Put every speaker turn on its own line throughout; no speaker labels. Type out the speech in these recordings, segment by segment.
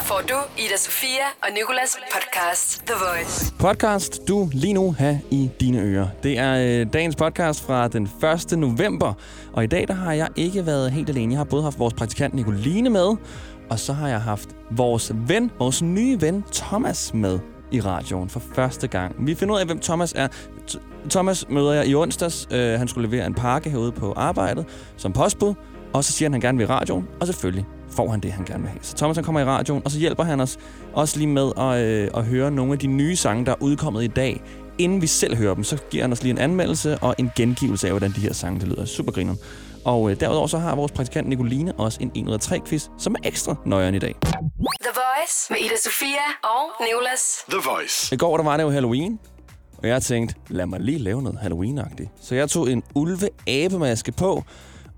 Her får du Ida Sofia og Nikolas podcast The Voice.
Podcast, du lige nu har i dine ører. Det er øh, dagens podcast fra den 1. november. Og i dag der har jeg ikke været helt alene. Jeg har både haft vores praktikant Nicoline med, og så har jeg haft vores ven, vores nye ven Thomas med i radioen for første gang. Vi finder ud af, hvem Thomas er. T- Thomas møder jeg i onsdags. Uh, han skulle levere en pakke herude på arbejdet som postbud. Og så siger han, at han gerne vil i radioen. Og selvfølgelig får han det, han gerne vil have. Så Thomas han kommer i radioen, og så hjælper han os også lige med at, øh, at høre nogle af de nye sange, der er udkommet i dag. Inden vi selv hører dem, så giver han os lige en anmeldelse og en gengivelse af, hvordan de her sange det lyder. Super griner. Og øh, derudover så har vores praktikant Nicoline også en 1 ud af 3 quiz, som er ekstra nøjeren i dag.
The Voice med Ida Sofia og Nikolas.
The Voice.
I går der var det jo Halloween, og jeg tænkte, lad mig lige lave noget Halloween-agtigt. Så jeg tog en ulve-abemaske på,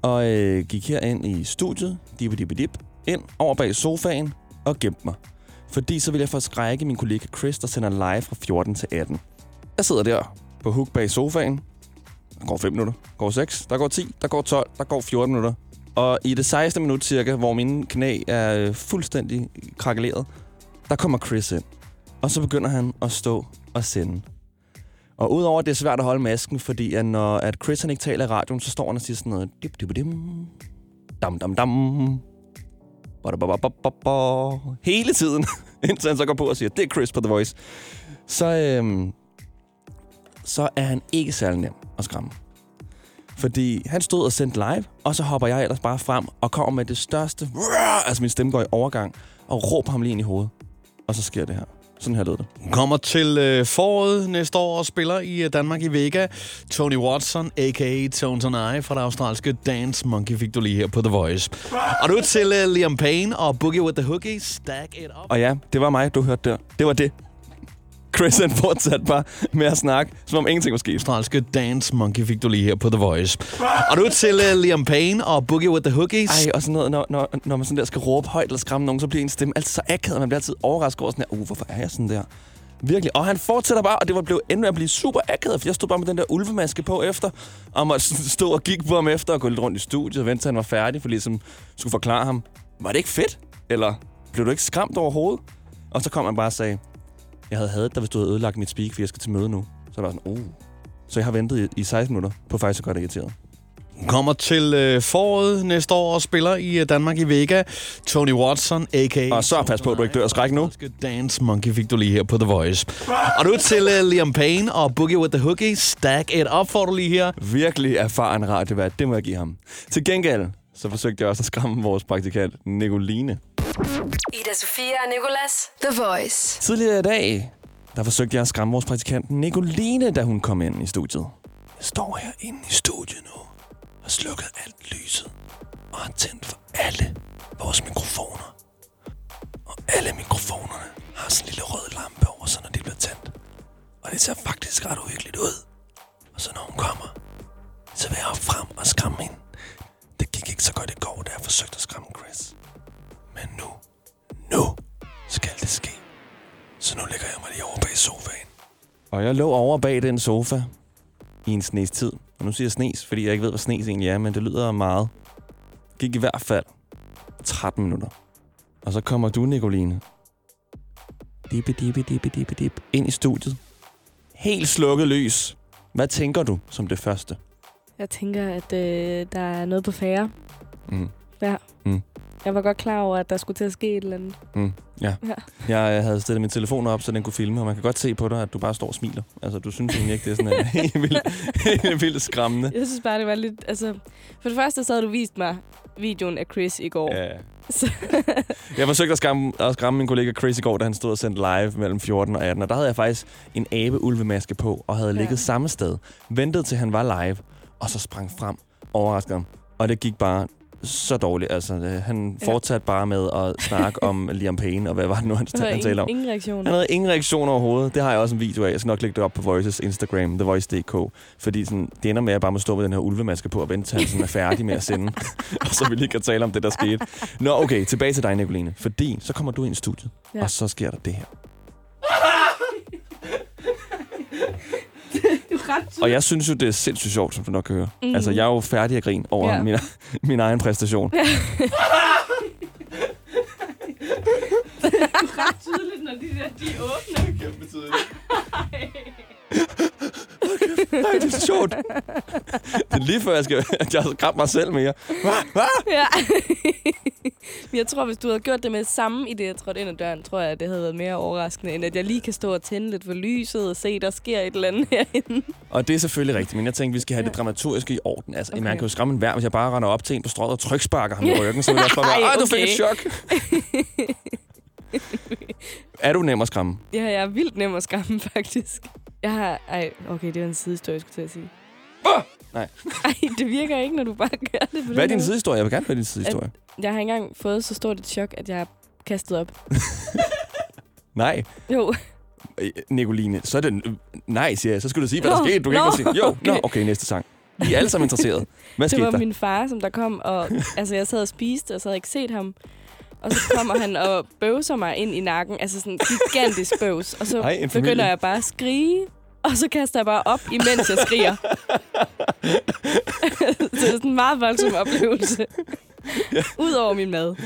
og øh, gik herind i studiet, dip dip dip, ind over bag sofaen og gemte mig. Fordi så ville jeg få min kollega Chris, der sender live fra 14 til 18. Jeg sidder der på hook bag sofaen. Der går 5 minutter, der går 6, der går 10, der går 12, der går 14 minutter. Og i det 16. minut cirka, hvor mine knæ er fuldstændig krakeleret, der kommer Chris ind. Og så begynder han at stå og sende. Og udover at det er svært at holde masken, fordi at når at Chris han ikke taler i radioen, så står han og siger sådan noget... Dip, dip, dim, dam, dam, dam. Hele tiden, indtil han så går på og siger, det er Chris på The Voice. Så, øhm, så er han ikke særlig nem at skræmme. Fordi han stod og sendte live, og så hopper jeg ellers bare frem og kommer med det største... Altså min stemme går i overgang, og råber ham lige ind i hovedet. Og så sker det her. Sådan her lød det.
Kommer til øh, foråret næste år og spiller i øh, Danmark i Vega. Tony Watson, a.k.a. Tone Tonai fra det australske Dance Monkey, fik du lige her på The Voice. Og nu til øh, Liam Payne og Boogie with the Hookie. Stack it up.
Og ja, det var mig, du hørte der. Det var det. Chris han fortsatte bare med at snakke, som om ingenting var sket.
australske Dance Monkey fik du lige her på The Voice. Og nu til uh, Liam Payne og Boogie with the Hookies.
Ej, og sådan noget, når, når, når man sådan der skal råbe højt eller skræmme nogen, så bliver en stemme altid så akavet. Man bliver altid overrasket over sådan her, uh, hvorfor er jeg sådan der? Virkelig. Og han fortsætter bare, og det var blevet endnu at blive super akavet, for jeg stod bare med den der ulvemaske på efter, og måtte stå og kigge på ham efter og gå lidt rundt i studiet og vente til han var færdig, for ligesom skulle forklare ham, var det ikke fedt? Eller blev du ikke skræmt overhovedet? Og så kom han bare og sagde, jeg havde hadet dig, hvis du havde ødelagt mit speak, for jeg skal til møde nu. Så var jeg sådan, oh. Så jeg har ventet i, i 16 minutter på faktisk at gøre det irriteret.
Kommer til øh, foråret næste år og spiller i øh, Danmark i Vega. Tony Watson, a.k.a.
Og så pas på, at du ikke dør skræk nu.
Dance Monkey fik du lige her på The Voice. Og nu til uh, Liam Payne og Boogie with the Hookie. Stack it up får du lige her.
Virkelig erfaren radiovært, det må jeg give ham. Til gengæld, så forsøgte jeg også at skræmme vores praktikant, Nicoline.
Ida Sofia og Nicolas. The Voice.
Tidligere i dag, der forsøgte jeg at skræmme vores praktikant Nicoline, da hun kom ind i studiet. Jeg står her inde i studiet nu og slukket alt lyset og har tændt for alle vores mikrofoner. Og alle mikrofonerne har sådan en lille rød lampe over sig, når de bliver tændt. Og det ser faktisk ret uhyggeligt ud. Og så når hun kommer, så vil jeg op frem og skræmme hende. Det gik ikke så godt i går, da jeg forsøgte at skræmme Chris. Og jeg lå over bag den sofa i en snes tid. Og nu siger jeg snes, fordi jeg ikke ved, hvad snes egentlig er, men det lyder meget. Gik i hvert fald 13 minutter. Og så kommer du, Nicoline. Dippe, dippe, dippe, dippe, dip. Ind i studiet. Helt slukket lys. Hvad tænker du som det første?
Jeg tænker, at øh, der er noget på færre.
Mm.
Ja.
Mm.
Jeg var godt klar over, at der skulle til at ske et eller andet.
Mm, ja.
Ja.
Jeg havde stillet min telefon op, så den kunne filme, og man kan godt se på dig, at du bare står og smiler. Altså, du synes egentlig ikke, det er sådan helt vildt, vildt skræmmende.
Jeg synes bare, det var lidt... Altså, for det første, så havde du vist mig videoen af Chris i går.
Ja.
Så,
Jeg forsøgte at skræmme, at skræmme min kollega Chris i går, da han stod og sendte live mellem 14 og 18. Og der havde jeg faktisk en abe-ulvemaske på, og havde
Ja.
ligget samme sted. Ventet til han var live, og så sprang frem, overraskede ham. Og det gik bare så dårligt. Altså, øh, han
Ja.
fortsatte bare med at snakke om Liam Payne, og hvad var det nu, han, han talte om?
ingen reaktion.
Han havde ingen reaktion overhovedet. Det har jeg også en video af. Jeg skal nok lægge det op på Voices Instagram, TheVoice.dk. Fordi sådan, det ender med, at jeg bare må stå med den her ulvemaske på og vente til han sådan er færdig med at sende. og så vi lige kan tale om det, der skete. Nå, okay, tilbage til dig, Nicoline. Fordi så kommer du ind i studiet, ja.
Ja.
og så sker der det her. Og jeg synes jo, det er sindssygt sjovt, som du nok kan høre. Mm. Altså, jeg er jo færdig at grine over
Ja.
min, min egen præstation.
ret tydeligt, når de der, de er åbne.
Kæmpe tydeligt. Nej, det er så sjovt. Det er lige før, jeg skal jeg skal mig selv mere. Hva? Hva?
Ja. Men jeg tror, hvis du havde gjort det med samme i det, jeg trådte ind ad døren, tror jeg, at det havde været mere overraskende, end at jeg lige kan stå og tænde lidt for lyset og se, der sker et eller andet herinde.
Og det er selvfølgelig rigtigt, men jeg tænkte, vi skal have det dramaturgiske i orden. Altså, okay.
Okay.
man kan jo skræmme en vær, hvis jeg bare render op til en på strøget og tryksparker ham i ryggen, så vil jeg også bare være,
Ej,
du fik
okay.
et chok. er du nem at skræmme?
Ja, jeg er vildt nem at skræmme, faktisk. Jeg har... Ej, okay, det var en sidehistorie, jeg skulle til at sige.
Ah! Nej.
Ej, det virker ikke, når du bare gør det på
Hvad er din
måde.
sidehistorie? Jeg vil gerne høre din sidehistorie.
Jeg har engang fået så stort et chok, at jeg har kastet op.
Nej,
Jo,
øh, Nicoline, så er det... øh, Nej, siger jeg. Så skulle du sige, hvad der
Nå,
skete. Du kan
nå,
ikke bare sige, jo, nå,
okay.
okay, næste sang. Vi er alle sammen interesserede. Hvad
det
skete
var
der?
min far, som der kom, og altså, jeg sad og spiste, og så havde jeg ikke set ham. Og så kommer han og bøvser mig ind i nakken. Altså sådan gigantisk bøvs. Og så
Ej,
begynder jeg bare at skrige. Og så kaster jeg bare op, imens jeg skriger. så det er sådan en meget voldsom oplevelse. Udover min mad.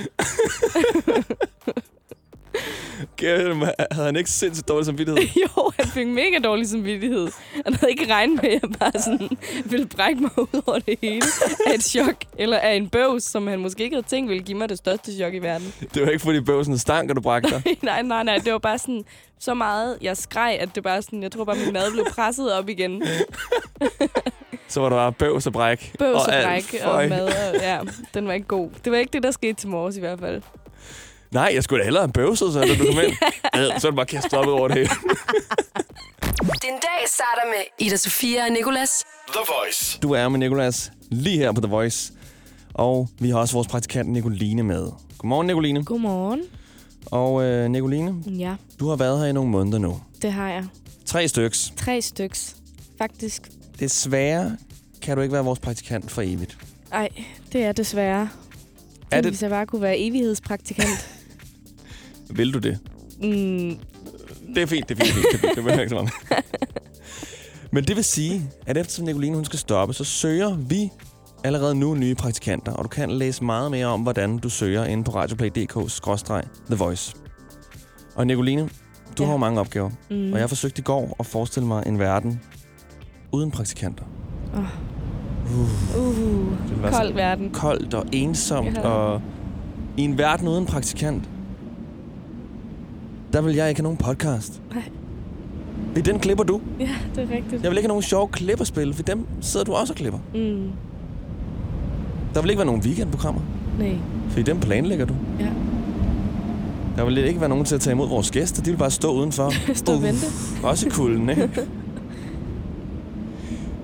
Kære, Havde han ikke sindssygt dårlig samvittighed?
jo, han fik mega dårlig samvittighed. Han havde ikke regnet med, at jeg bare sådan ville brække mig ud over det hele af et chok. Eller af en bøvs, som han måske ikke havde tænkt ville give mig det største chok i verden.
Det var ikke, fordi bøvsen stank, og du brækte dig.
nej, nej, nej. Det var bare sådan så meget, jeg skreg, at det bare sådan, jeg tror bare, min mad blev presset op igen.
Så var der bare bøvs og bræk.
Bøvs og
alt.
bræk og mad. Og, ja, den var ikke god. Det var ikke det, der skete til morges i hvert fald.
Nej, jeg skulle da hellere have bøvset, så du kom ind. Øh, så er det bare kastet op over det hele.
Din dag starter med Ida Sofia og Nicolas.
The Voice.
Du er med Nikolas lige her på The Voice. Og vi har også vores praktikant Nicoline med. Godmorgen, Nicoline.
Godmorgen.
Og øh, Nicoline,
Ja,
du har været her i nogle måneder nu.
det har jeg.
Tre styks.
Tre styks. Faktisk.
Desværre kan du ikke være vores praktikant for evigt.
Ej, det er desværre.
Er
Tænk,
det-
Hvis jeg bare kunne være evighedspraktikant.
Vil du det?
mm,
Det er fint, det er fint. Det, er fint, det behøver jeg ikke så meget. Men det vil sige, at eftersom Nicoline hun skal stoppe, så søger vi allerede nu nye praktikanter. Og du kan læse meget mere om, hvordan du søger inde på radioplay.dk-the voice. Og Nicoline, du
Ja.
har mange opgaver.
mm.
Og jeg forsøgte i går at forestille mig en verden uden praktikanter.
Uh,
være
kold verden.
Koldt og ensomt,
Ja.
og i en verden uden praktikant, der vil jeg ikke have nogen podcast.
Nej.
I den klipper du.
Ja, det er rigtigt.
Jeg vil ikke have nogen sjove klipperspil, for dem sidder du også og klipper.
Mm,
Der vil ikke være nogen weekendprogrammer,
nej.
for i dem planlægger du.
Ja.
Der vil ikke være nogen til at tage imod vores gæster. De vil bare stå udenfor.
Stå og vente.
Også i kulden, ikke?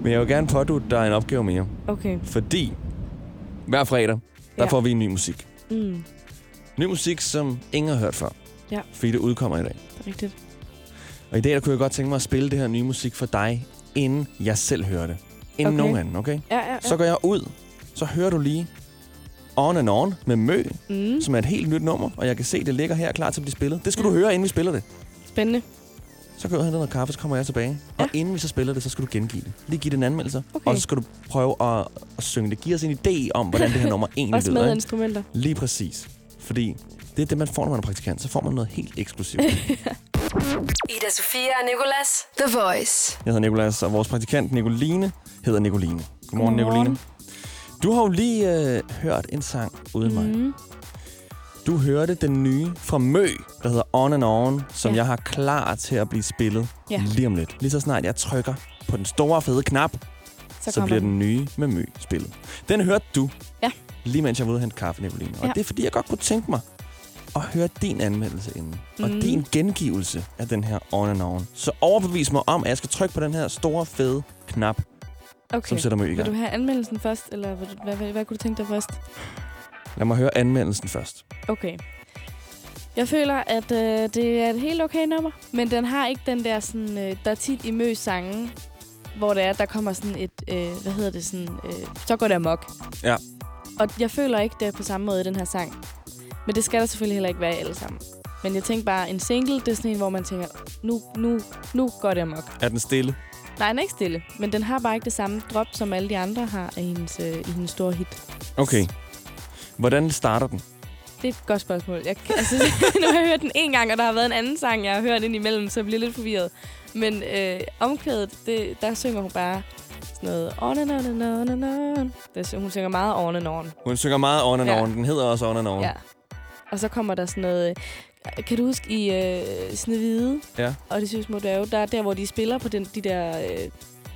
Men jeg vil gerne pådute dig en opgave mere.
Okay.
Fordi hver fredag, der
Ja.
får vi en ny musik.
Mm,
Ny musik, som ingen har hørt før.
Ja.
Fordi det udkommer i dag.
det er rigtigt.
Og i dag der kunne jeg godt tænke mig at spille det her nye musik for dig, inden jeg selv hører det. Inden
Okay.
nogen anden, okay?
Ja, ja, ja.
Så går jeg ud, så hører du lige On and On med Mø,
Mm,
som er et helt nyt nummer, og jeg kan se, det ligger her klar til at blive spillet. Det skal du høre, inden vi spiller det.
spændende.
Så går jeg hen noget kaffe, så kommer jeg tilbage. Ja. Og inden vi så spiller det, så skal du gengive det. Lige give det en anmeldelse.
Okay.
Og så skal du prøve at, at synge det. Giv os en idé om, hvordan det her nummer egentlig
Også
lyder.
med
ikke?
instrumenter.
Lige præcis. Fordi det er det, man får, når man er praktikant. Så får man noget helt eksklusivt.
Ida Sofia og Nicolas. The Voice.
Jeg hedder Nikolas, og vores praktikant Nicoline hedder Nicoline. Godmorgen,
Godmorgen.
Nicoline. Du har jo lige øh, hørt en sang uden mig.
Mm,
Du hørte den nye fra Mø, der hedder On and On, som
Ja.
jeg har klar til at blive spillet
Ja.
lige om lidt. Lige så snart jeg trykker på den store fede knap,
så,
så bliver den nye med Mø spillet. Den hørte du,
Ja.
lige mens jeg var ude og hente kaffe, Nicoline. Og
Ja.
det er fordi, jeg godt kunne tænke mig at høre din anmeldelse inden. Og
Mhm.
din gengivelse af den her On and On. Så overbevis mig om, at jeg skal trykke på den her store fede knap,
Okay.
som sætter Mø i
Vil
gang.
du have anmeldelsen først, eller hvad, hvad, hvad, hvad kunne du tænke dig først?
Lad mig høre anmeldelsen først.
Okay. Jeg føler, at øh, det er et helt okay nummer, men den har ikke den der sådan, øh, der er tit i møs sange, hvor det er, der kommer sådan et, øh, hvad hedder det, sådan, øh, så går det amok.
Ja.
Og jeg føler ikke det er på samme måde i den her sang. Men det skal der selvfølgelig heller ikke være i alle sammen. Men jeg tænker bare, en single, det er sådan en, hvor man tænker, nu, nu, nu går det amok.
Er den stille?
Nej, den er ikke stille, men den har bare ikke det samme drop, som alle de andre har i hendes, øh, i hendes store hit.
Okay. Hvordan starter den?
det er et godt spørgsmål. Jeg, altså, nu har jeg hørt den en gang, og der har været en anden sang, jeg har hørt ind imellem, så jeg bliver lidt forvirret. Men øh, omkvædet, det, der synger hun bare sådan noget on and on and on and on. Det, hun synger meget on and on.
Hun synger meget on and
Ja.
on. Den hedder også on and on.
Ja. Og så kommer der sådan noget... øh, Kan du huske i øh, Snevide
Ja.
og de syge små dværge, der er der, hvor de spiller på den, de der... Øh,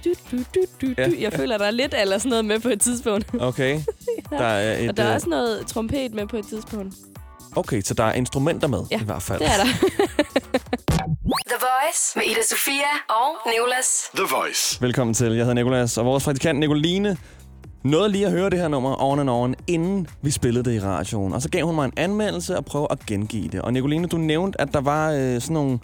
du, du, du, du,
Ja.
ja. Jeg føler, der er lidt eller sådan noget med på et tidspunkt.
Okay. Der er et,
og der er
øh,
også noget trompet med på et tidspunkt.
Okay, så der er instrumenter med
Ja,
i hvert fald.
Det er der.
The Voice med Ida Sofia og Nicolas.
The Voice.
Velkommen til. Jeg hedder Nikolas, og vores praktikant Nicoline nåede lige at høre det her nummer on and on, inden vi spillede det i radioen. Og så gav hun mig en anmeldelse og prøvede at gengive det. Og Nicoline, du nævnte, at der var øh, sådan nogle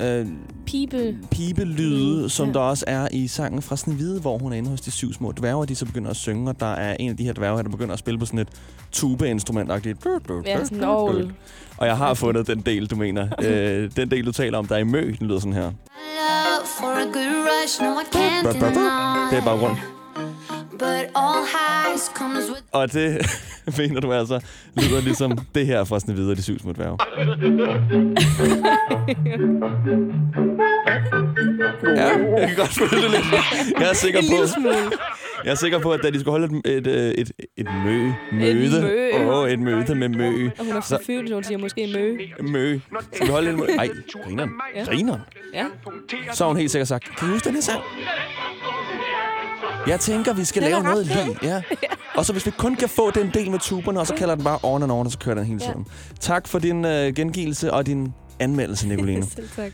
øh,
Pibe.
pibelyde,
Mm,
som
ja.
der også er i sangen fra Snevide, hvor hun er inde hos de syv små dværge, og de så begynder at synge, og der er en af de her dværge der begynder at spille på sådan et tubeinstrument-agtigt.
Ja, sådan en.
Og jeg har fundet den del, du mener. øh, den del, du taler om, der er i mø, den lyder sådan her.
Love for a good rush, no I can't
Det er bare rundt.
But all
Og det mener du altså lyder ligesom det her fra Snevide og de syv små dværge. Ja, jeg kan godt føle det lidt. Jeg er sikker på, jeg er sikker på at da de skulle holde et, et, et, et, et mø, møde,
mø.
Åh, et møde med mø,
Og hun er så følelse, hun siger måske mø.
mø. Skal vi holde et mø? Ej, grineren.
Ja.
Grineren.
Ja.
Så har hun helt sikkert sagt, kan I huske den her sang? Jeg tænker, vi skal lave noget lige. Ja. Og så hvis vi kun kan få den del med tuberne, og så kalder den bare on and on, og så kører den hele
Ja.
tiden. Tak for din øh, gengivelse og din anmeldelse, Nicoline.
Selv tak.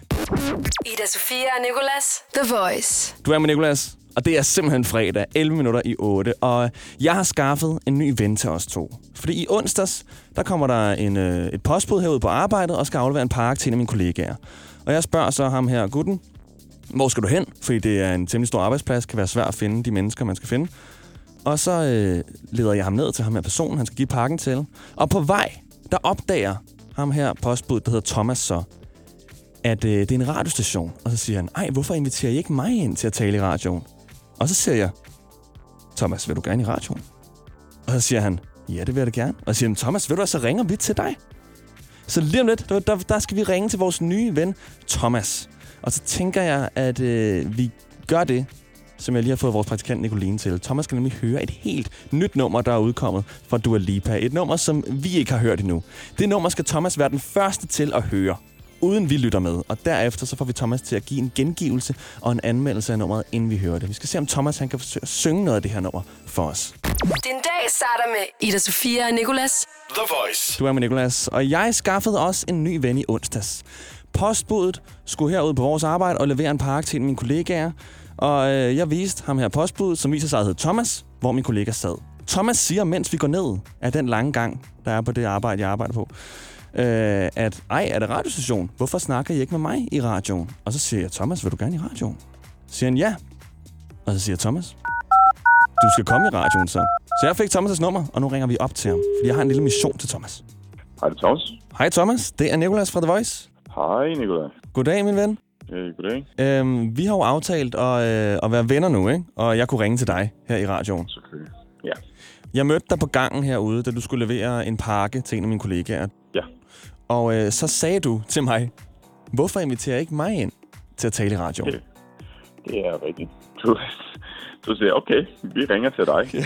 Ida Sofia og Nicolas. The Voice.
Du er med Nicolas, og det er simpelthen fredag, 11 minutter i 8. Og jeg har skaffet en ny ven til os to. Fordi i onsdags, der kommer der en, øh, et postbud herude på arbejdet, og skal aflevere en pakke til en af mine kollegaer. Og jeg spørger så ham her, gutten, hvor skal du hen? Fordi det er en temmelig stor arbejdsplads, kan være svært at finde de mennesker, man skal finde. Og så øh, leder jeg ham ned til ham her personen, han skal give pakken til. Og på vej, der opdager ham her postbud, der hedder Thomas så, at øh, det er en radiostation. Og så siger han, ej, hvorfor inviterer I ikke mig ind til at tale i radioen? Og så siger jeg, Thomas, vil du gerne i radioen? Og så siger han, ja, det vil jeg da gerne. Og så siger han, Thomas, vil du altså ringe vi til dig? Så lige om lidt, der, der, der skal vi ringe til vores nye ven, Thomas. Og så tænker jeg, at øh, vi gør det, som jeg lige har fået vores praktikant Nicoline til. Thomas skal nemlig høre et helt nyt nummer, der er udkommet fra Dua Lipa. Et nummer, som vi ikke har hørt endnu. Det nummer skal Thomas være den første til at høre, uden vi lytter med. Og derefter så får vi Thomas til at give en gengivelse og en anmeldelse af nummeret, inden vi hører det. Vi skal se, om Thomas han kan forsøge at synge noget af det her nummer for os.
Din dag starter med Ida Sofia og Nicolas.
The Voice.
Du er med Nicolas, og jeg skaffede også en ny ven i onsdags. Postbuddet skulle herud på vores arbejde og levere en pakke til mine kollegaer. Og øh, jeg viste ham her postbuddet, som viser sig at hedde Thomas, hvor min kollega sad. Thomas siger, mens vi går ned af den lange gang, der er på det arbejde, jeg arbejder på, øh, at ej, er det radiostation? Hvorfor snakker I ikke med mig i radioen? Og så siger jeg, Thomas, vil du gerne i radioen? Så siger han ja. Og så siger Thomas, du skal komme i radioen så. Så jeg fik Thomas' nummer, og nu ringer vi op til ham, fordi jeg har en lille mission til Thomas.
Hej, Thomas.
Hej Thomas, det er Nicolas fra The Voice.
Hej, Nikolaj.
Goddag, min ven.
Øh, goddag.
Øhm, vi har jo aftalt at, øh, at være venner nu, ikke? Og jeg kunne ringe til dig her i radioen.
Selvfølgelig. Ja.
Jeg mødte dig på gangen herude, da du skulle levere en pakke til en af mine kollegaer.
Ja.
Og øh, så sagde du til mig, hvorfor inviterer jeg ikke mig ind til at tale i radioen?
Okay. Det er rigtigt. Du, du siger, okay, vi ringer til dig.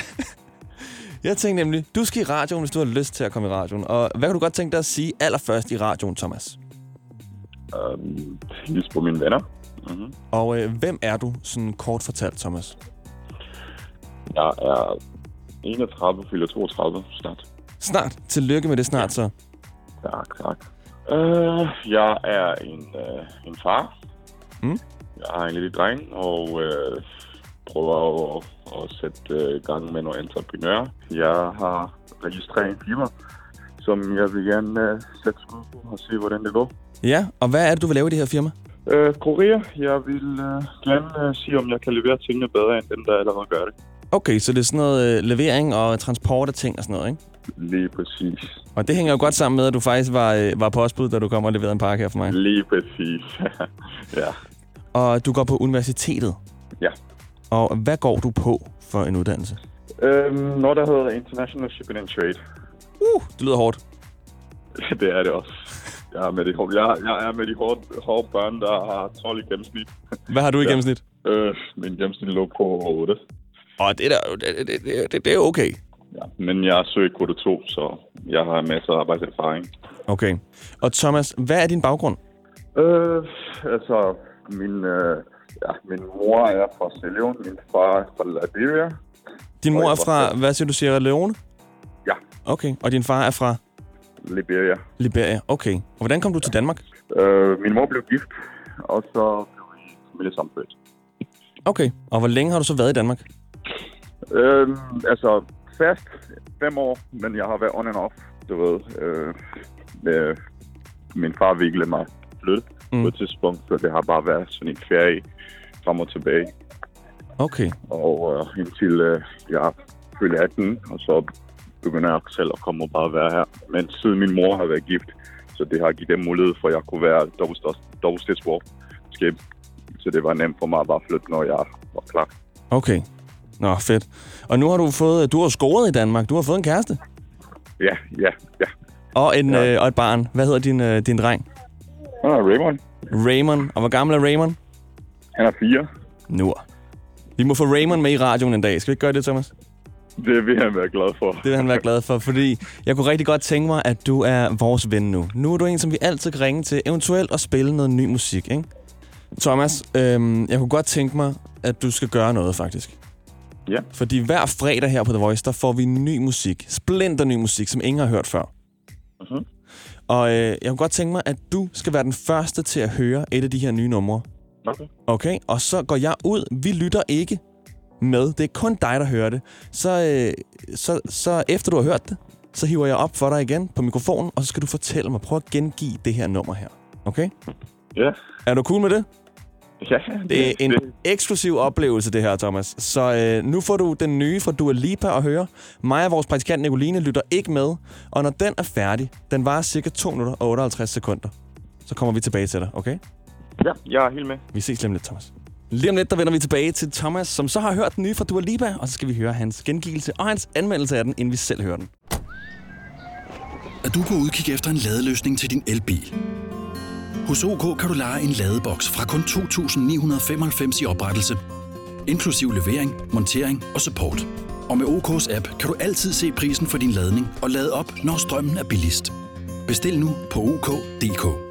Jeg tænkte nemlig, du skal i radioen, hvis du har lyst til at komme i radioen. Og hvad kan du godt tænke dig at sige allerførst i radioen, Thomas?
Um, hils på mine venner. Mm-hmm.
Og øh, hvem er du, sådan kort fortalt, Thomas?
Jeg er 31, fylder 32 snart.
Snart. Tillykke med det snart så.
Tak, tak. Uh, jeg er en, uh, en far.
Mm.
Jeg har en lille dreng, og uh, prøver at, at sætte uh, gang med nogle entreprenører. Jeg har registreret en firma, som jeg vil gerne uh, sætte skud på og se, hvordan det går.
Ja, og hvad er det, du vil lave i det her firma?
Øh, Korea, jeg vil øh, gerne øh, sige, om jeg kan levere tingene bedre, end dem, der allerede gør det.
Okay, så det er sådan noget øh, levering og transport af ting og sådan noget, ikke?
Lige præcis.
Og det hænger jo godt sammen med, at du faktisk var, øh, var postbud, da du kom og leverede en pakke her for mig.
Lige præcis. ja.
Og du går på universitetet.
Ja.
Og hvad går du på for en uddannelse?
Øhm, noget, der hedder International Shipping and Trade.
Uh, det lyder hårdt.
det er det også. Jeg er med de, jeg, jeg er med de hårde, hårde børn, der har 12 i gennemsnit.
Hvad har du i
Ja.
gennemsnit?
Øh, min gennemsnit lå på 8.
Og det, der, det, det, det, det, er okay.
Ja. Men jeg er søgt kvote 2, så jeg har masser af arbejdserfaring.
Okay. Og Thomas, hvad er din baggrund?
Øh, altså, min, øh, ja, min mor er fra Sierra Leone, min far er fra Liberia.
Din mor er fra, hvad siger du, Sierra Leone?
Ja,
Okay. Og din far er fra
Liberia.
Liberia? Okay. Og hvordan kom du til Danmark?
Øh, min mor blev gift, og så blev vi familiesammenført.
Okay. Og hvor længe har du så været i Danmark?
Øh, altså, fast fem år, men jeg har været on and off, du ved. Øh, med, min far ville mig flytte mm.
Mm.
på et tidspunkt, så det har bare været sådan en ferie frem og tilbage.
Okay.
Og øh, indtil øh, jeg fyldte 18, og så begynder jeg selv at komme og bare være her. Men siden min mor har været gift, så det har givet dem mulighed for, at jeg kunne være dobbeltstatsborgerskab. Så det var nemt for mig at bare flytte, når jeg var klar.
Okay. Nå, fedt. Og nu har du fået, du har scoret i Danmark. Du har fået en kæreste.
Ja, ja, ja.
Og, en,
Ja.
øh, og et barn. Hvad hedder din, øh, din dreng?
Ah, Raymond,
Raymond. Og hvor gammel er Raymond?
han er fire.
Nu. Vi må få Raymond med i radioen en dag. Skal vi ikke gøre det, Thomas?
Det vil han være glad for.
Det vil han være glad for, fordi jeg kunne rigtig godt tænke mig, at du er vores ven nu. Nu er du en, som vi altid kan ringe til, eventuelt at spille noget ny musik, ikke? Thomas, øhm, jeg kunne godt tænke mig, at du skal gøre noget, faktisk.
Ja.
Fordi hver fredag her på The Voice, der får vi ny musik. Splinter ny musik, som ingen har hørt før.
Mhm.
Og øh, jeg kunne godt tænke mig, at du skal være den første til at høre et af de her nye numre.
Okay.
Okay? Og så går jeg ud. Vi lytter ikke med. Det er kun dig, der hører det. Så, øh, så, så efter du har hørt det, så hiver jeg op for dig igen på mikrofonen, og så skal du fortælle mig. Prøv at gengive det her nummer her. Okay?
Ja,
Er du cool med det?
ja.
Det er en eksklusiv oplevelse, det her, Thomas. Så øh, nu får du den nye fra Dua Lipa at høre. Mig og vores praktikant Nicoline lytter ikke med. Og når den er færdig, den varer cirka 2 minutter og 58 sekunder, så kommer vi tilbage til dig, okay?
Ja, jeg er helt med.
Vi ses lige lidt, Thomas. Lige om lidt, der vender vi tilbage til Thomas, som så har hørt den nye fra Dua Lipa, og så skal vi høre hans gengivelse og hans anmeldelse af den, inden vi selv hører den.
Er du på udkig efter en ladeløsning til din elbil? Hos OK kan du lege en ladeboks fra kun 2.995 i oprettelse, inklusiv levering, montering og support. Og med OK's app kan du altid se prisen for din ladning og lade op, når strømmen er billigst. Bestil nu på OK.dk.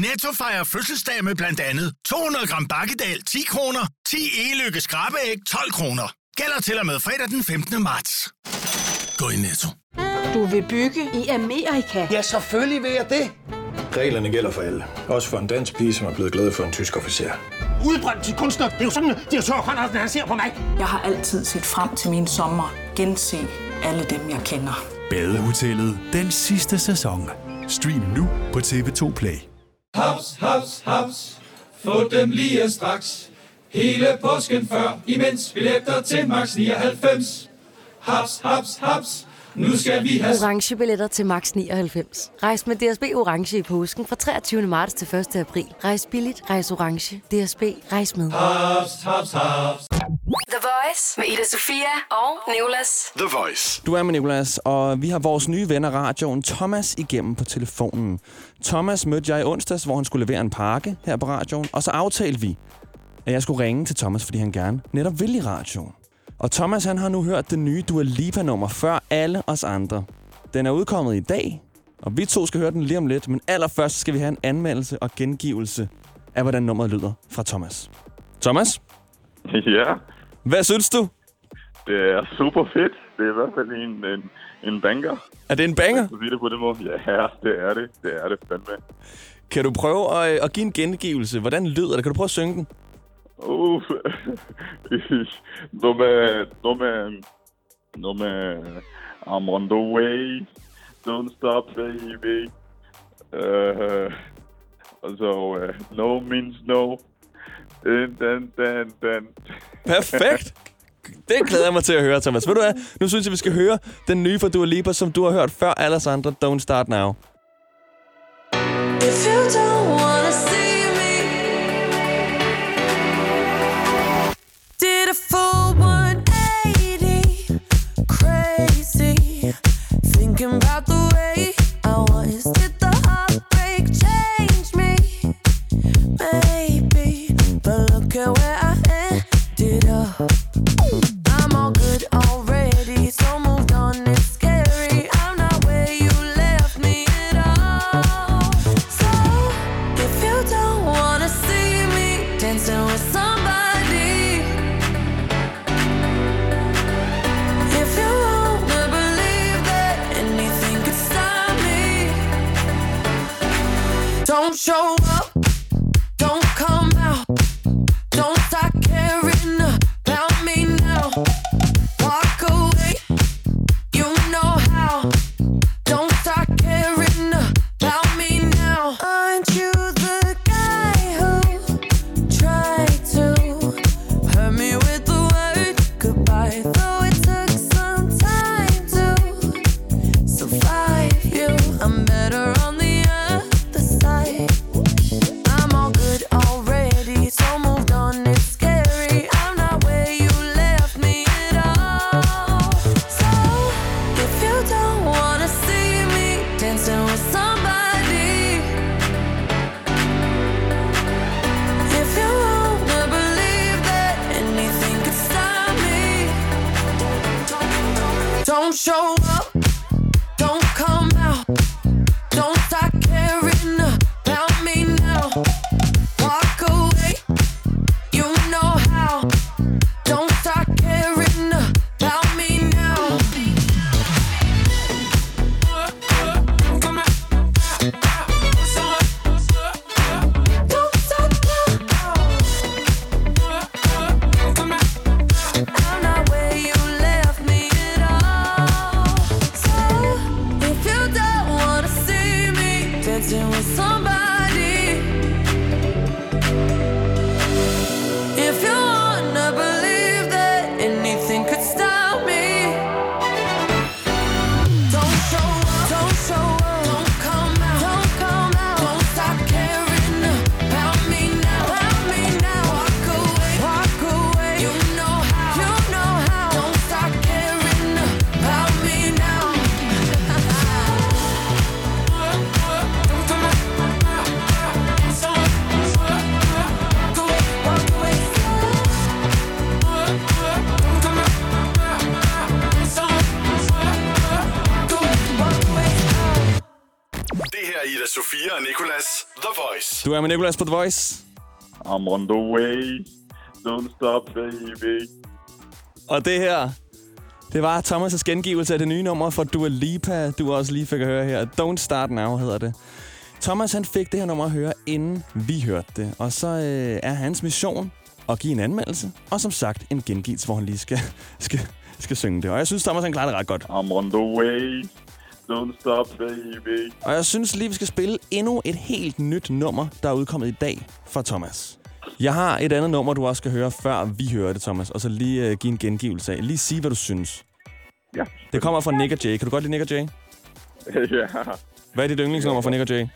Netto fejrer fødselsdag med blandt andet 200 gram bakkedal 10 kroner, 10 e-lykke skrabeæg 12 kroner. Gælder til og med fredag den 15. marts. Gå i Netto.
Du vil bygge i Amerika?
Ja, selvfølgelig vil jeg det. Reglerne gælder for alle. Også for en dansk pige, som er blevet glad for en tysk officer.
Udbrændt til kunstner. Det er jo sådan, at de har tørt, han ser på mig.
Jeg har altid set frem til min sommer. Gense alle dem, jeg kender.
Badehotellet den sidste sæson. Stream nu på TV2 Play.
Haps, haps, haps. Få dem lige straks. Hele påsken før, imens billetter til max 99. Haps, haps, haps. Nu skal vi have...
Orange billetter til max 99. Rejs med DSB Orange i påsken fra 23. marts til 1. april. Rejs billigt, rejs orange. DSB, rejs med.
Haps, haps, haps.
The Voice med Ida Sofia og Nicolas.
The Voice.
Du er med Nicolas, og vi har vores nye ven af radioen, Thomas, igennem på telefonen. Thomas mødte jeg i onsdags, hvor han skulle levere en pakke her på radioen, og så aftalte vi, at jeg skulle ringe til Thomas, fordi han gerne netop vil i radioen. Og Thomas han har nu hørt det nye Dua Lipa-nummer før alle os andre. Den er udkommet i dag, og vi to skal høre den lige om lidt, men allerførst skal vi have en anmeldelse og gengivelse af, hvordan nummeret lyder fra Thomas. Thomas,
Ja,
hvad synes du?
det er super fedt. Det er i hvert fald en, en, en banger.
Er det en banger?
Sige det på den måde. Ja, det er det. Det er det fandme.
Kan du prøve at, at give en gengivelse? Hvordan lyder det? Kan du prøve at synge den?
Uff. no me, no me, no me, I'm on the way. Don't stop, baby. Uh, so, uh, no means no. Den, den, den, den.
Perfekt! Det glæder jeg mig til at høre, Thomas. Ved du hvad? Nu synes jeg, vi skal høre den nye fra Dua Lipa, som du har hørt før alle andre. Don't Start Now.
Don't show up,
Sofia og Nicolas The Voice.
Du er med Nicolas på The Voice.
I'm on the way. Don't stop, baby.
Og det her, det var Thomas' gengivelse af det nye nummer fra Dua Lipa, du også lige fik at høre her. Don't Start Now hedder det. Thomas han fik det her nummer at høre, inden vi hørte det. Og så øh, er hans mission at give en anmeldelse. Og som sagt, en gengivelse, hvor han lige skal, skal, skal synge det. Og jeg synes, Thomas han klarer det ret godt.
I'm on the way. Don't stop, baby.
Og jeg synes lige, vi skal spille endnu et helt nyt nummer, der er udkommet i dag fra Thomas. Jeg har et andet nummer, du også skal høre, før vi hører det, Thomas. Og så lige øh, give en gengivelse af. Lige sige, hvad du synes.
Ja.
Det kommer fra Nick og Jay. Kan du godt lide Nick og Jay?
ja.
Hvad er dit yndlingsnummer fra Nick og Jay?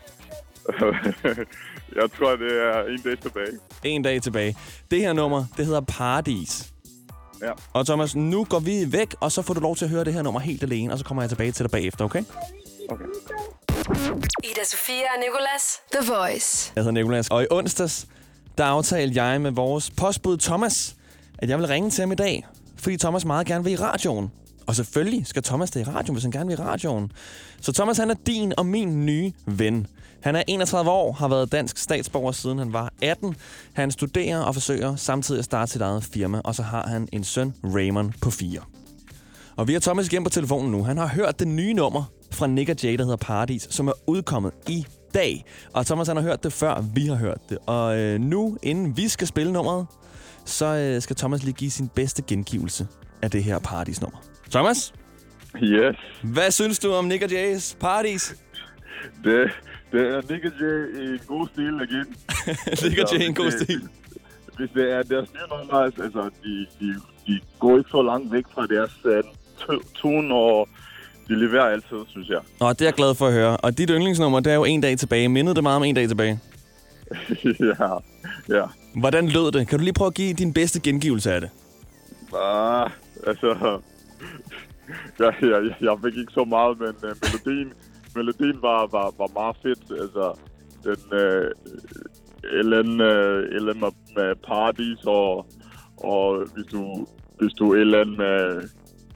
jeg tror, det er en dag tilbage.
En dag tilbage. Det her nummer, det hedder Paradis.
Ja.
Og Thomas, nu går vi væk, og så får du lov til at høre det her nummer helt alene, og så kommer jeg tilbage til dig bagefter, okay?
Ida Sofia og Nicolas. The Voice.
Jeg hedder Nikolas, og i onsdags, der aftalte jeg med vores postbud Thomas, at jeg vil ringe til ham i dag, fordi Thomas meget gerne vil i radioen. Og selvfølgelig skal Thomas da i radioen, hvis han gerne vil i radioen. Så Thomas, han er din og min nye ven. Han er 31 år, har været dansk statsborger siden han var 18. Han studerer og forsøger samtidig at starte sit eget firma, og så har han en søn, Raymond, på 4. Og vi har Thomas igen på telefonen nu. Han har hørt det nye nummer fra Nick og Jay, der hedder Paradis, som er udkommet i dag. Og Thomas han har hørt det før, vi har hørt det. Og øh, nu, inden vi skal spille nummeret, så øh, skal Thomas lige give sin bedste gengivelse af det her Paradis-nummer. Thomas?
Yes.
Hvad synes du om Nick og Jays Paradis?
Det, det er Nick Jay i en god stil igen.
Nick Jay i en god stil.
Hvis det er deres nye altså, de, de, de går ikke så langt væk fra deres uh, to- tone, og de leverer altid, synes jeg.
Nå, det er jeg glad for at høre. Og dit yndlingsnummer, det er jo en dag tilbage. Mindede det meget om en dag tilbage?
ja, ja.
Hvordan lød det? Kan du lige prøve at give din bedste gengivelse af det?
Ah, altså... Jeg, jeg, jeg fik ikke så meget, men uh, melodien, melodien var, var, var meget fedt. Altså, den øh, Ellen, øh, Ellen med, med Paradis, og, og hvis du, hvis du Ellen med...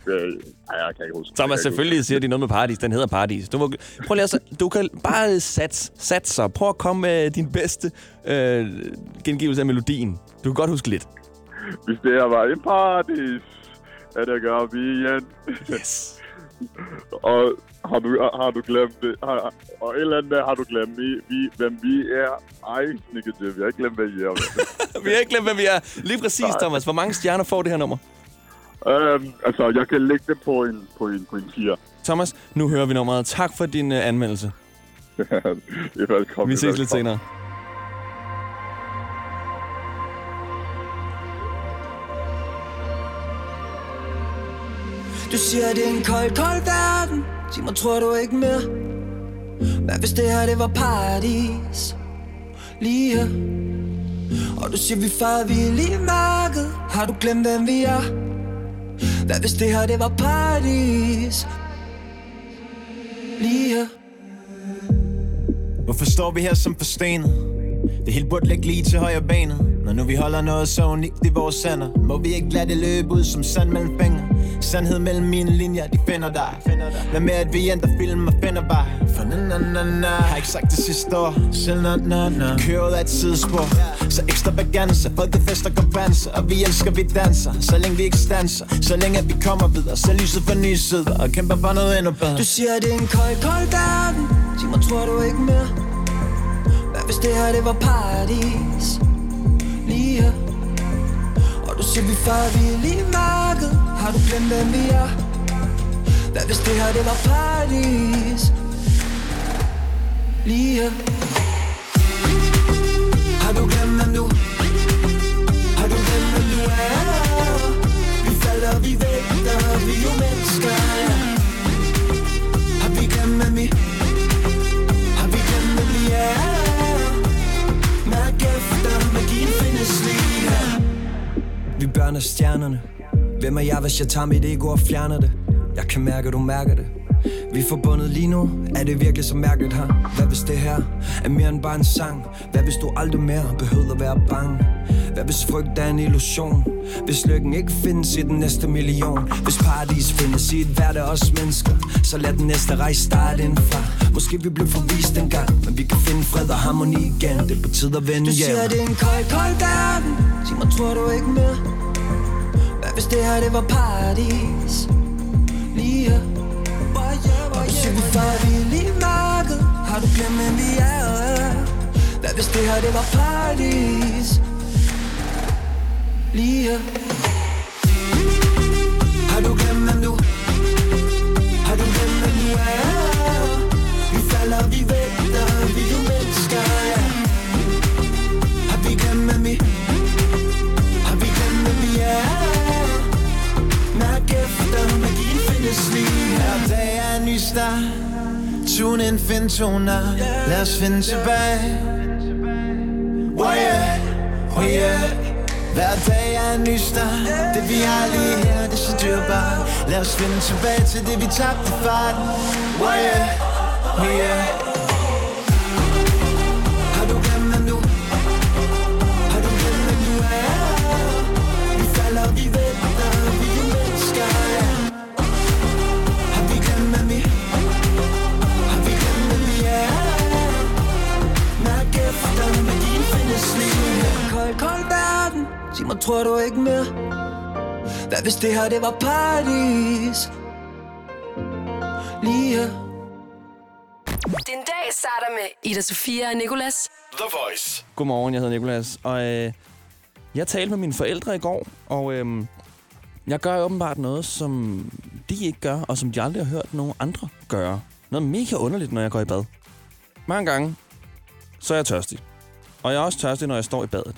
Øh, ej, jeg kan ikke huske.
Thomas, selvfølgelig siger de noget med paradis. Den hedder paradis. Du, må, prøv lige at, du kan bare sats, satse. Prøv at komme med din bedste øh, gengivelse af melodien. Du kan godt huske lidt.
Hvis det her var en paradis, er det gør vi igen.
Yes.
og har du, har du glemt det? Har, og et eller andet har du glemt, vi, vi, hvem vi er. Ej, negativt. Jeg har ikke glemt, hvad I er.
vi har ikke glemt, hvem vi er. Lige præcis, Thomas. Hvor mange stjerner får det her nummer?
øhm, altså, jeg kan lægge det på en, på en, på en 4.
Thomas, nu hører vi nummeret. Tak for din uh, anmeldelse.
det er velkommen.
Vi ses lidt senere.
Du siger, det er en kold, kold verden Sig mig, tror du ikke mere? Hvad hvis det her, det var paradis? Lige her Og du siger, vi farer vild i mørket Har du glemt, hvem vi er? Hvad hvis det her, det var paradis? Lige her
Hvorfor står vi her som forstenet? Det hele burde ligge lige til højre benet Når nu vi holder noget så unikt i vores hænder Må vi ikke lade det løbe ud som sand mellem fingre Sandhed mellem mine linjer, de finder dig. Lad med at vi ændrer film og finder vej For na na na na. Har ikke sagt det sidste år. Selv na na na. Kører ud af et sidespor. Så ekstravaganza Folkefester går panser Og vi elsker, vi danser. Så længe vi ikke stanser. Så længe at vi kommer videre. Så lyset for nye sider Og kæmper for noget endnu bedre.
Du siger, det er en kold, kold verden. Sig mig, tror du ikke mere? Hvad hvis det her, det var paradis? Lige Og du siger, vi farer vild i mørket Har du glemt, hvem vi er? Hvad hvis det her, det var paradis? Lige her Har du glemt, hvem du Har du glemt, hvem du er? Vi falder, vi vælter, vi er jo mennesker ja.
Børn er stjernerne Hvem er jeg, hvis jeg tager mit ego og fjerner det? Jeg kan mærke, du mærker det Vi er forbundet lige nu Er det virkelig så mærkeligt her? Hvad hvis det her er mere end bare en sang? Hvad hvis du aldrig mere behøver at være bange? Hvad hvis frygt er en illusion? Hvis lykken ikke findes i den næste million Hvis paradis findes i et hvert af os mennesker Så lad den næste rejse starte indfra Måske vi blev forvist en gang Men vi kan finde fred og harmoni igen Det er på tide at vende
Du
hjem
siger, det er en kold, kold verden Sig mig, tror du ikke mere? Hvad hvis det her, det var paradis? Lige her Og du siger, vi farer vild i mørket Har du glemt, hvem vi er? Hvad hvis det her, det var paradis? Lige her Har du glemt, hvem du
start Tune in, find toner Lad os finde tilbage. Oh yeah, oh yeah. Hver dag er en ny start. Det vi har lige her, det er så dyrbart. Lad os finde tilbage til det vi tabte i farten. Oh yeah, oh yeah.
Mig, tror du ikke mere? Hvad hvis det her, det var paradis? Lige her
Din dag starter med Ida Sofia og Nicolas.
The Voice.
Godmorgen, jeg hedder Nikolas, og øh, jeg talte med mine forældre i går, og øh, jeg gør åbenbart noget, som de ikke gør, og som de aldrig har hørt nogen andre gøre. Noget mega underligt, når jeg går i bad. Mange gange, så er jeg tørstig. Og jeg er også tørstig, når jeg står i badet.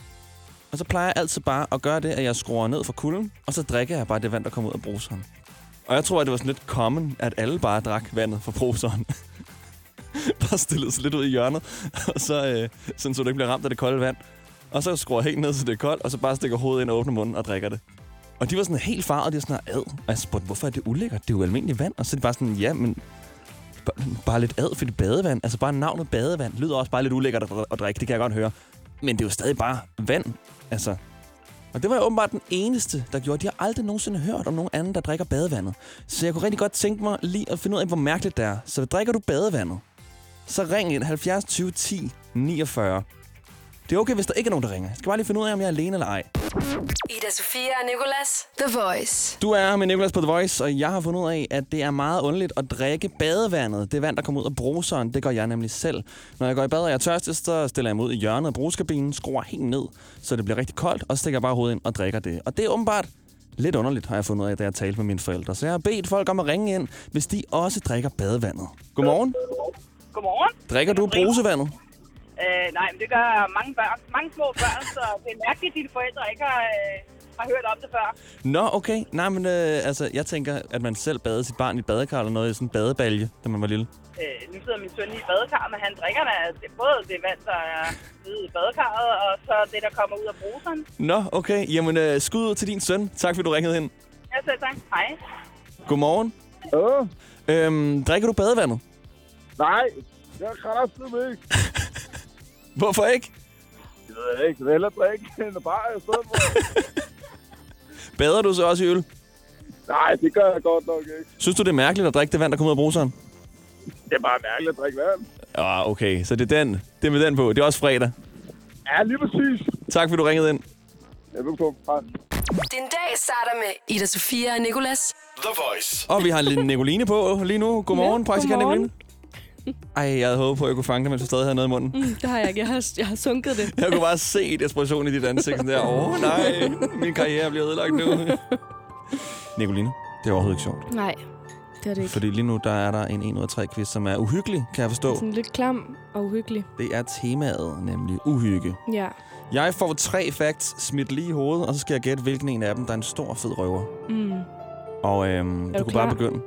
Og så plejer jeg altid bare at gøre det, at jeg skruer ned for kulden, og så drikker jeg bare det vand, der kommer ud af bruseren. Og jeg tror, at det var sådan lidt common, at alle bare drak vandet fra bruseren. bare stillede sig lidt ud i hjørnet, og så, øh, sådan, så du ikke bliver ramt af det kolde vand. Og så skruer jeg helt ned, så det er koldt, og så bare stikker hovedet ind og åbner munden og drikker det. Og de var sådan helt farvet, de var sådan, ad. Og jeg spurgte, hvorfor er det ulækkert? Det er jo almindeligt vand. Og så er det bare sådan, ja, men Bare lidt ad, for det badevand, altså bare navnet badevand, lyder også bare lidt ulækkert at, at drikke, det kan jeg godt høre. Men det er jo stadig bare vand, altså. Og det var jeg åbenbart den eneste, der gjorde. De har aldrig nogensinde hørt om nogen anden, der drikker badevandet. Så jeg kunne rigtig godt tænke mig lige at finde ud af, hvor mærkeligt det er. Så drikker du badevandet, så ring ind 70 20 10 49. Det er okay, hvis der ikke er nogen, der ringer. Jeg skal bare lige finde ud af, om jeg er alene eller ej.
Ida Sofia og Nicolas. The Voice.
Du er her med Nicolas på The Voice, og jeg har fundet ud af, at det er meget underligt at drikke badevandet. Det vand, der kommer ud af bruseren, det gør jeg nemlig selv. Når jeg går i bad og jeg er tørstig, så stiller jeg mig ud i hjørnet af bruskabinen, skruer helt ned, så det bliver rigtig koldt, og så stikker jeg bare hovedet ind og drikker det. Og det er åbenbart lidt underligt, har jeg fundet ud af, da jeg talte med mine forældre. Så jeg har bedt folk om at ringe ind, hvis de også drikker badevandet. Godmorgen.
Godmorgen.
Drikker du brusevandet?
Øh, nej, men det gør mange børn. Mange små børn, så det er mærkeligt, at dine forældre ikke har, øh, har hørt om det før.
Nå, okay. Nej, men øh, altså, jeg tænker, at man selv badede sit barn i et badekar eller noget i sådan en badebalje, da man var lille.
Øh, nu sidder min søn i et badekar, men han drikker da det, både det vand, der er nede i badekarret, og så det, der kommer ud af bruseren.
Nå, okay. Jamen, øh, skud ud til din søn. Tak, fordi du ringede ind.
Ja, selv tak. Hej.
Godmorgen.
Ja.
Øhm, drikker du badevandet?
Nej, jeg er kraftigt ikke.
Hvorfor ikke?
Det ved jeg ikke. Jeg vil hellere drikke end bare i stedet for.
Bader du så også i øl?
Nej, det gør jeg godt nok ikke.
Synes du, det er mærkeligt at drikke det vand, der kommer ud af bruseren?
Det er bare mærkeligt at drikke vand.
Ja, okay. Så det er den. Det er med den på. Det er også fredag.
Ja, lige præcis.
Tak, fordi du ringede ind.
Jeg vil på. Hej.
Din dag starter med Ida Sofia og Nicolas.
The Voice.
Og vi har lidt Nicoline på lige nu. Godmorgen,
Ja,
praktikant. Nicoline. Ej, jeg havde håbet på, at jeg kunne fange det, mens du stadig havde noget i munden.
Mm, det har jeg ikke. Jeg har, jeg har sunket det.
Jeg kunne bare se desperationen i dit ansigt. Sådan der, åh oh, nej, min karriere bliver ødelagt nu. Nicoline, det er overhovedet ikke sjovt.
Nej, det er det ikke.
Fordi lige nu, der er der en 1 ud af 3 quiz, som er uhyggelig, kan jeg forstå.
Sådan lidt klam og uhyggelig.
Det er temaet, nemlig uhygge.
Ja.
Jeg får tre facts smidt lige i hovedet, og så skal jeg gætte, hvilken en af dem, der er en stor fed røver.
Mm.
Og øhm, du,
du
kunne
klar?
bare begynde.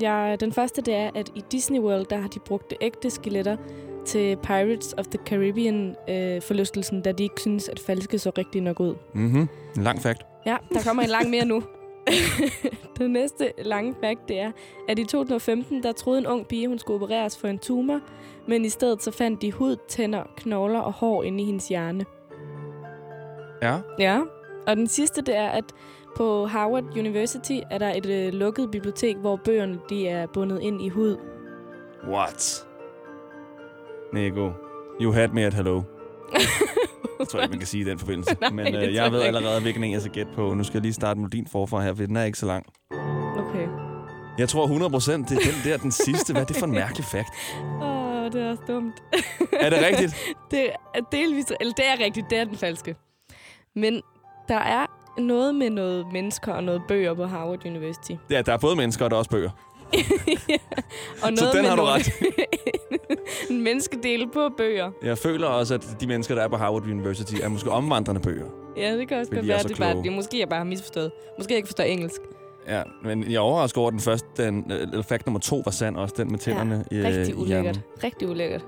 Ja. Den første, det er, at i Disney World, der har de brugt ægte skeletter til Pirates of the Caribbean øh, forlystelsen, da de ikke synes, at falske så rigtig nok ud.
Mhm. En lang fact.
Ja, der kommer en lang mere nu. Den næste lange fact, det er, at i 2015, der troede en ung pige, hun skulle opereres for en tumor, men i stedet så fandt de hud, tænder, knogler og hår inde i hendes hjerne.
Ja.
Ja, og den sidste, det er, at på Harvard University er der et øh, lukket bibliotek, hvor bøgerne de er bundet ind i hud.
What? Nico, you had me at hello. Jeg tror ikke, man kan sige i den forbindelse.
Nej,
Men øh, jeg ved allerede, hvilken en jeg skal gætte på. Nu skal jeg lige starte melodien forfra her, for den er ikke så lang.
Okay.
Jeg tror 100 procent, det er den der, den sidste. Hvad er det for en mærkelig fact?
Åh, det er også dumt.
Er det rigtigt?
det er delvis, eller det er rigtigt, det er den falske. Men der er noget med noget mennesker og noget bøger på Harvard University.
Ja, der er både mennesker og der er også bøger.
Og
Så den
med
har du ret.
en menneskedel på bøger.
Jeg føler også, at de mennesker, der er på Harvard University, er måske omvandrende bøger.
Ja, det kan også godt være, det er bare, det måske jeg bare har misforstået. Måske jeg ikke forstår engelsk.
Ja, men jeg er overrasket over, at den første, den, øh, eller fact nummer to var sand også, den med tænderne i, øh,
Rigtig
hjernen.
ulækkert. Rigtig ulækkert.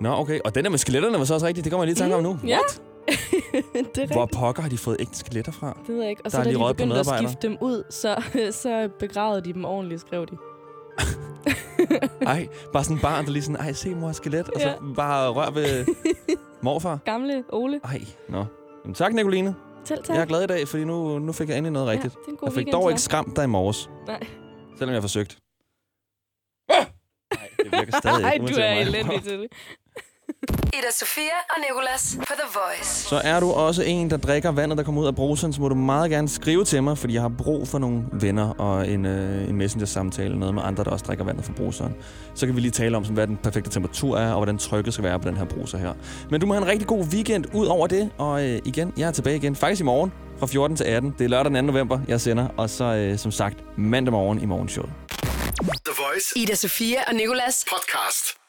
Nå, okay. Og den der med skeletterne var så også rigtigt. Det kommer jeg lige i tanke om nu.
Ja. det er
Hvor pokker har de fået ægte skeletter fra?
Det ved jeg ikke. Og
Der
så
er
da de begyndte at skifte dem ud, så, så begravede de dem ordentligt, skrev de.
Ej, bare sådan en barn, der lige sådan, ej, se mor, skelet. Og så
Ja.
bare rør ved morfar.
Gamle Ole.
Ej, nå. Jamen, tak, Nicoline.
Selv tak.
Jeg er glad i dag, fordi nu, nu fik jeg endelig noget rigtigt.
god
jeg fik
weekend,
dog ikke skræmt dig i morges,
Nej.
selvom jeg har forsøgt. Nej, det virker stadig
Ej, du er elendig til det.
Ida Sofia og Nicolas på The Voice.
Så er du også en, der drikker vandet, der kommer ud af bruseren, så må du meget gerne skrive til mig, fordi jeg har brug for nogle venner og en, øh, en messenger-samtale, noget med andre, der også drikker vandet fra bruseren. Så kan vi lige tale om, sådan, hvad den perfekte temperatur er, og hvordan trykket skal være på den her bruser her. Men du må have en rigtig god weekend ud over det, og øh, igen, jeg er tilbage igen, faktisk i morgen fra 14 til 18. Det er lørdag den 2. november, jeg sender, og så øh, som sagt mandag morgen i morgenshowet.
The Voice
Ida Sofia og Nicolas.
podcast.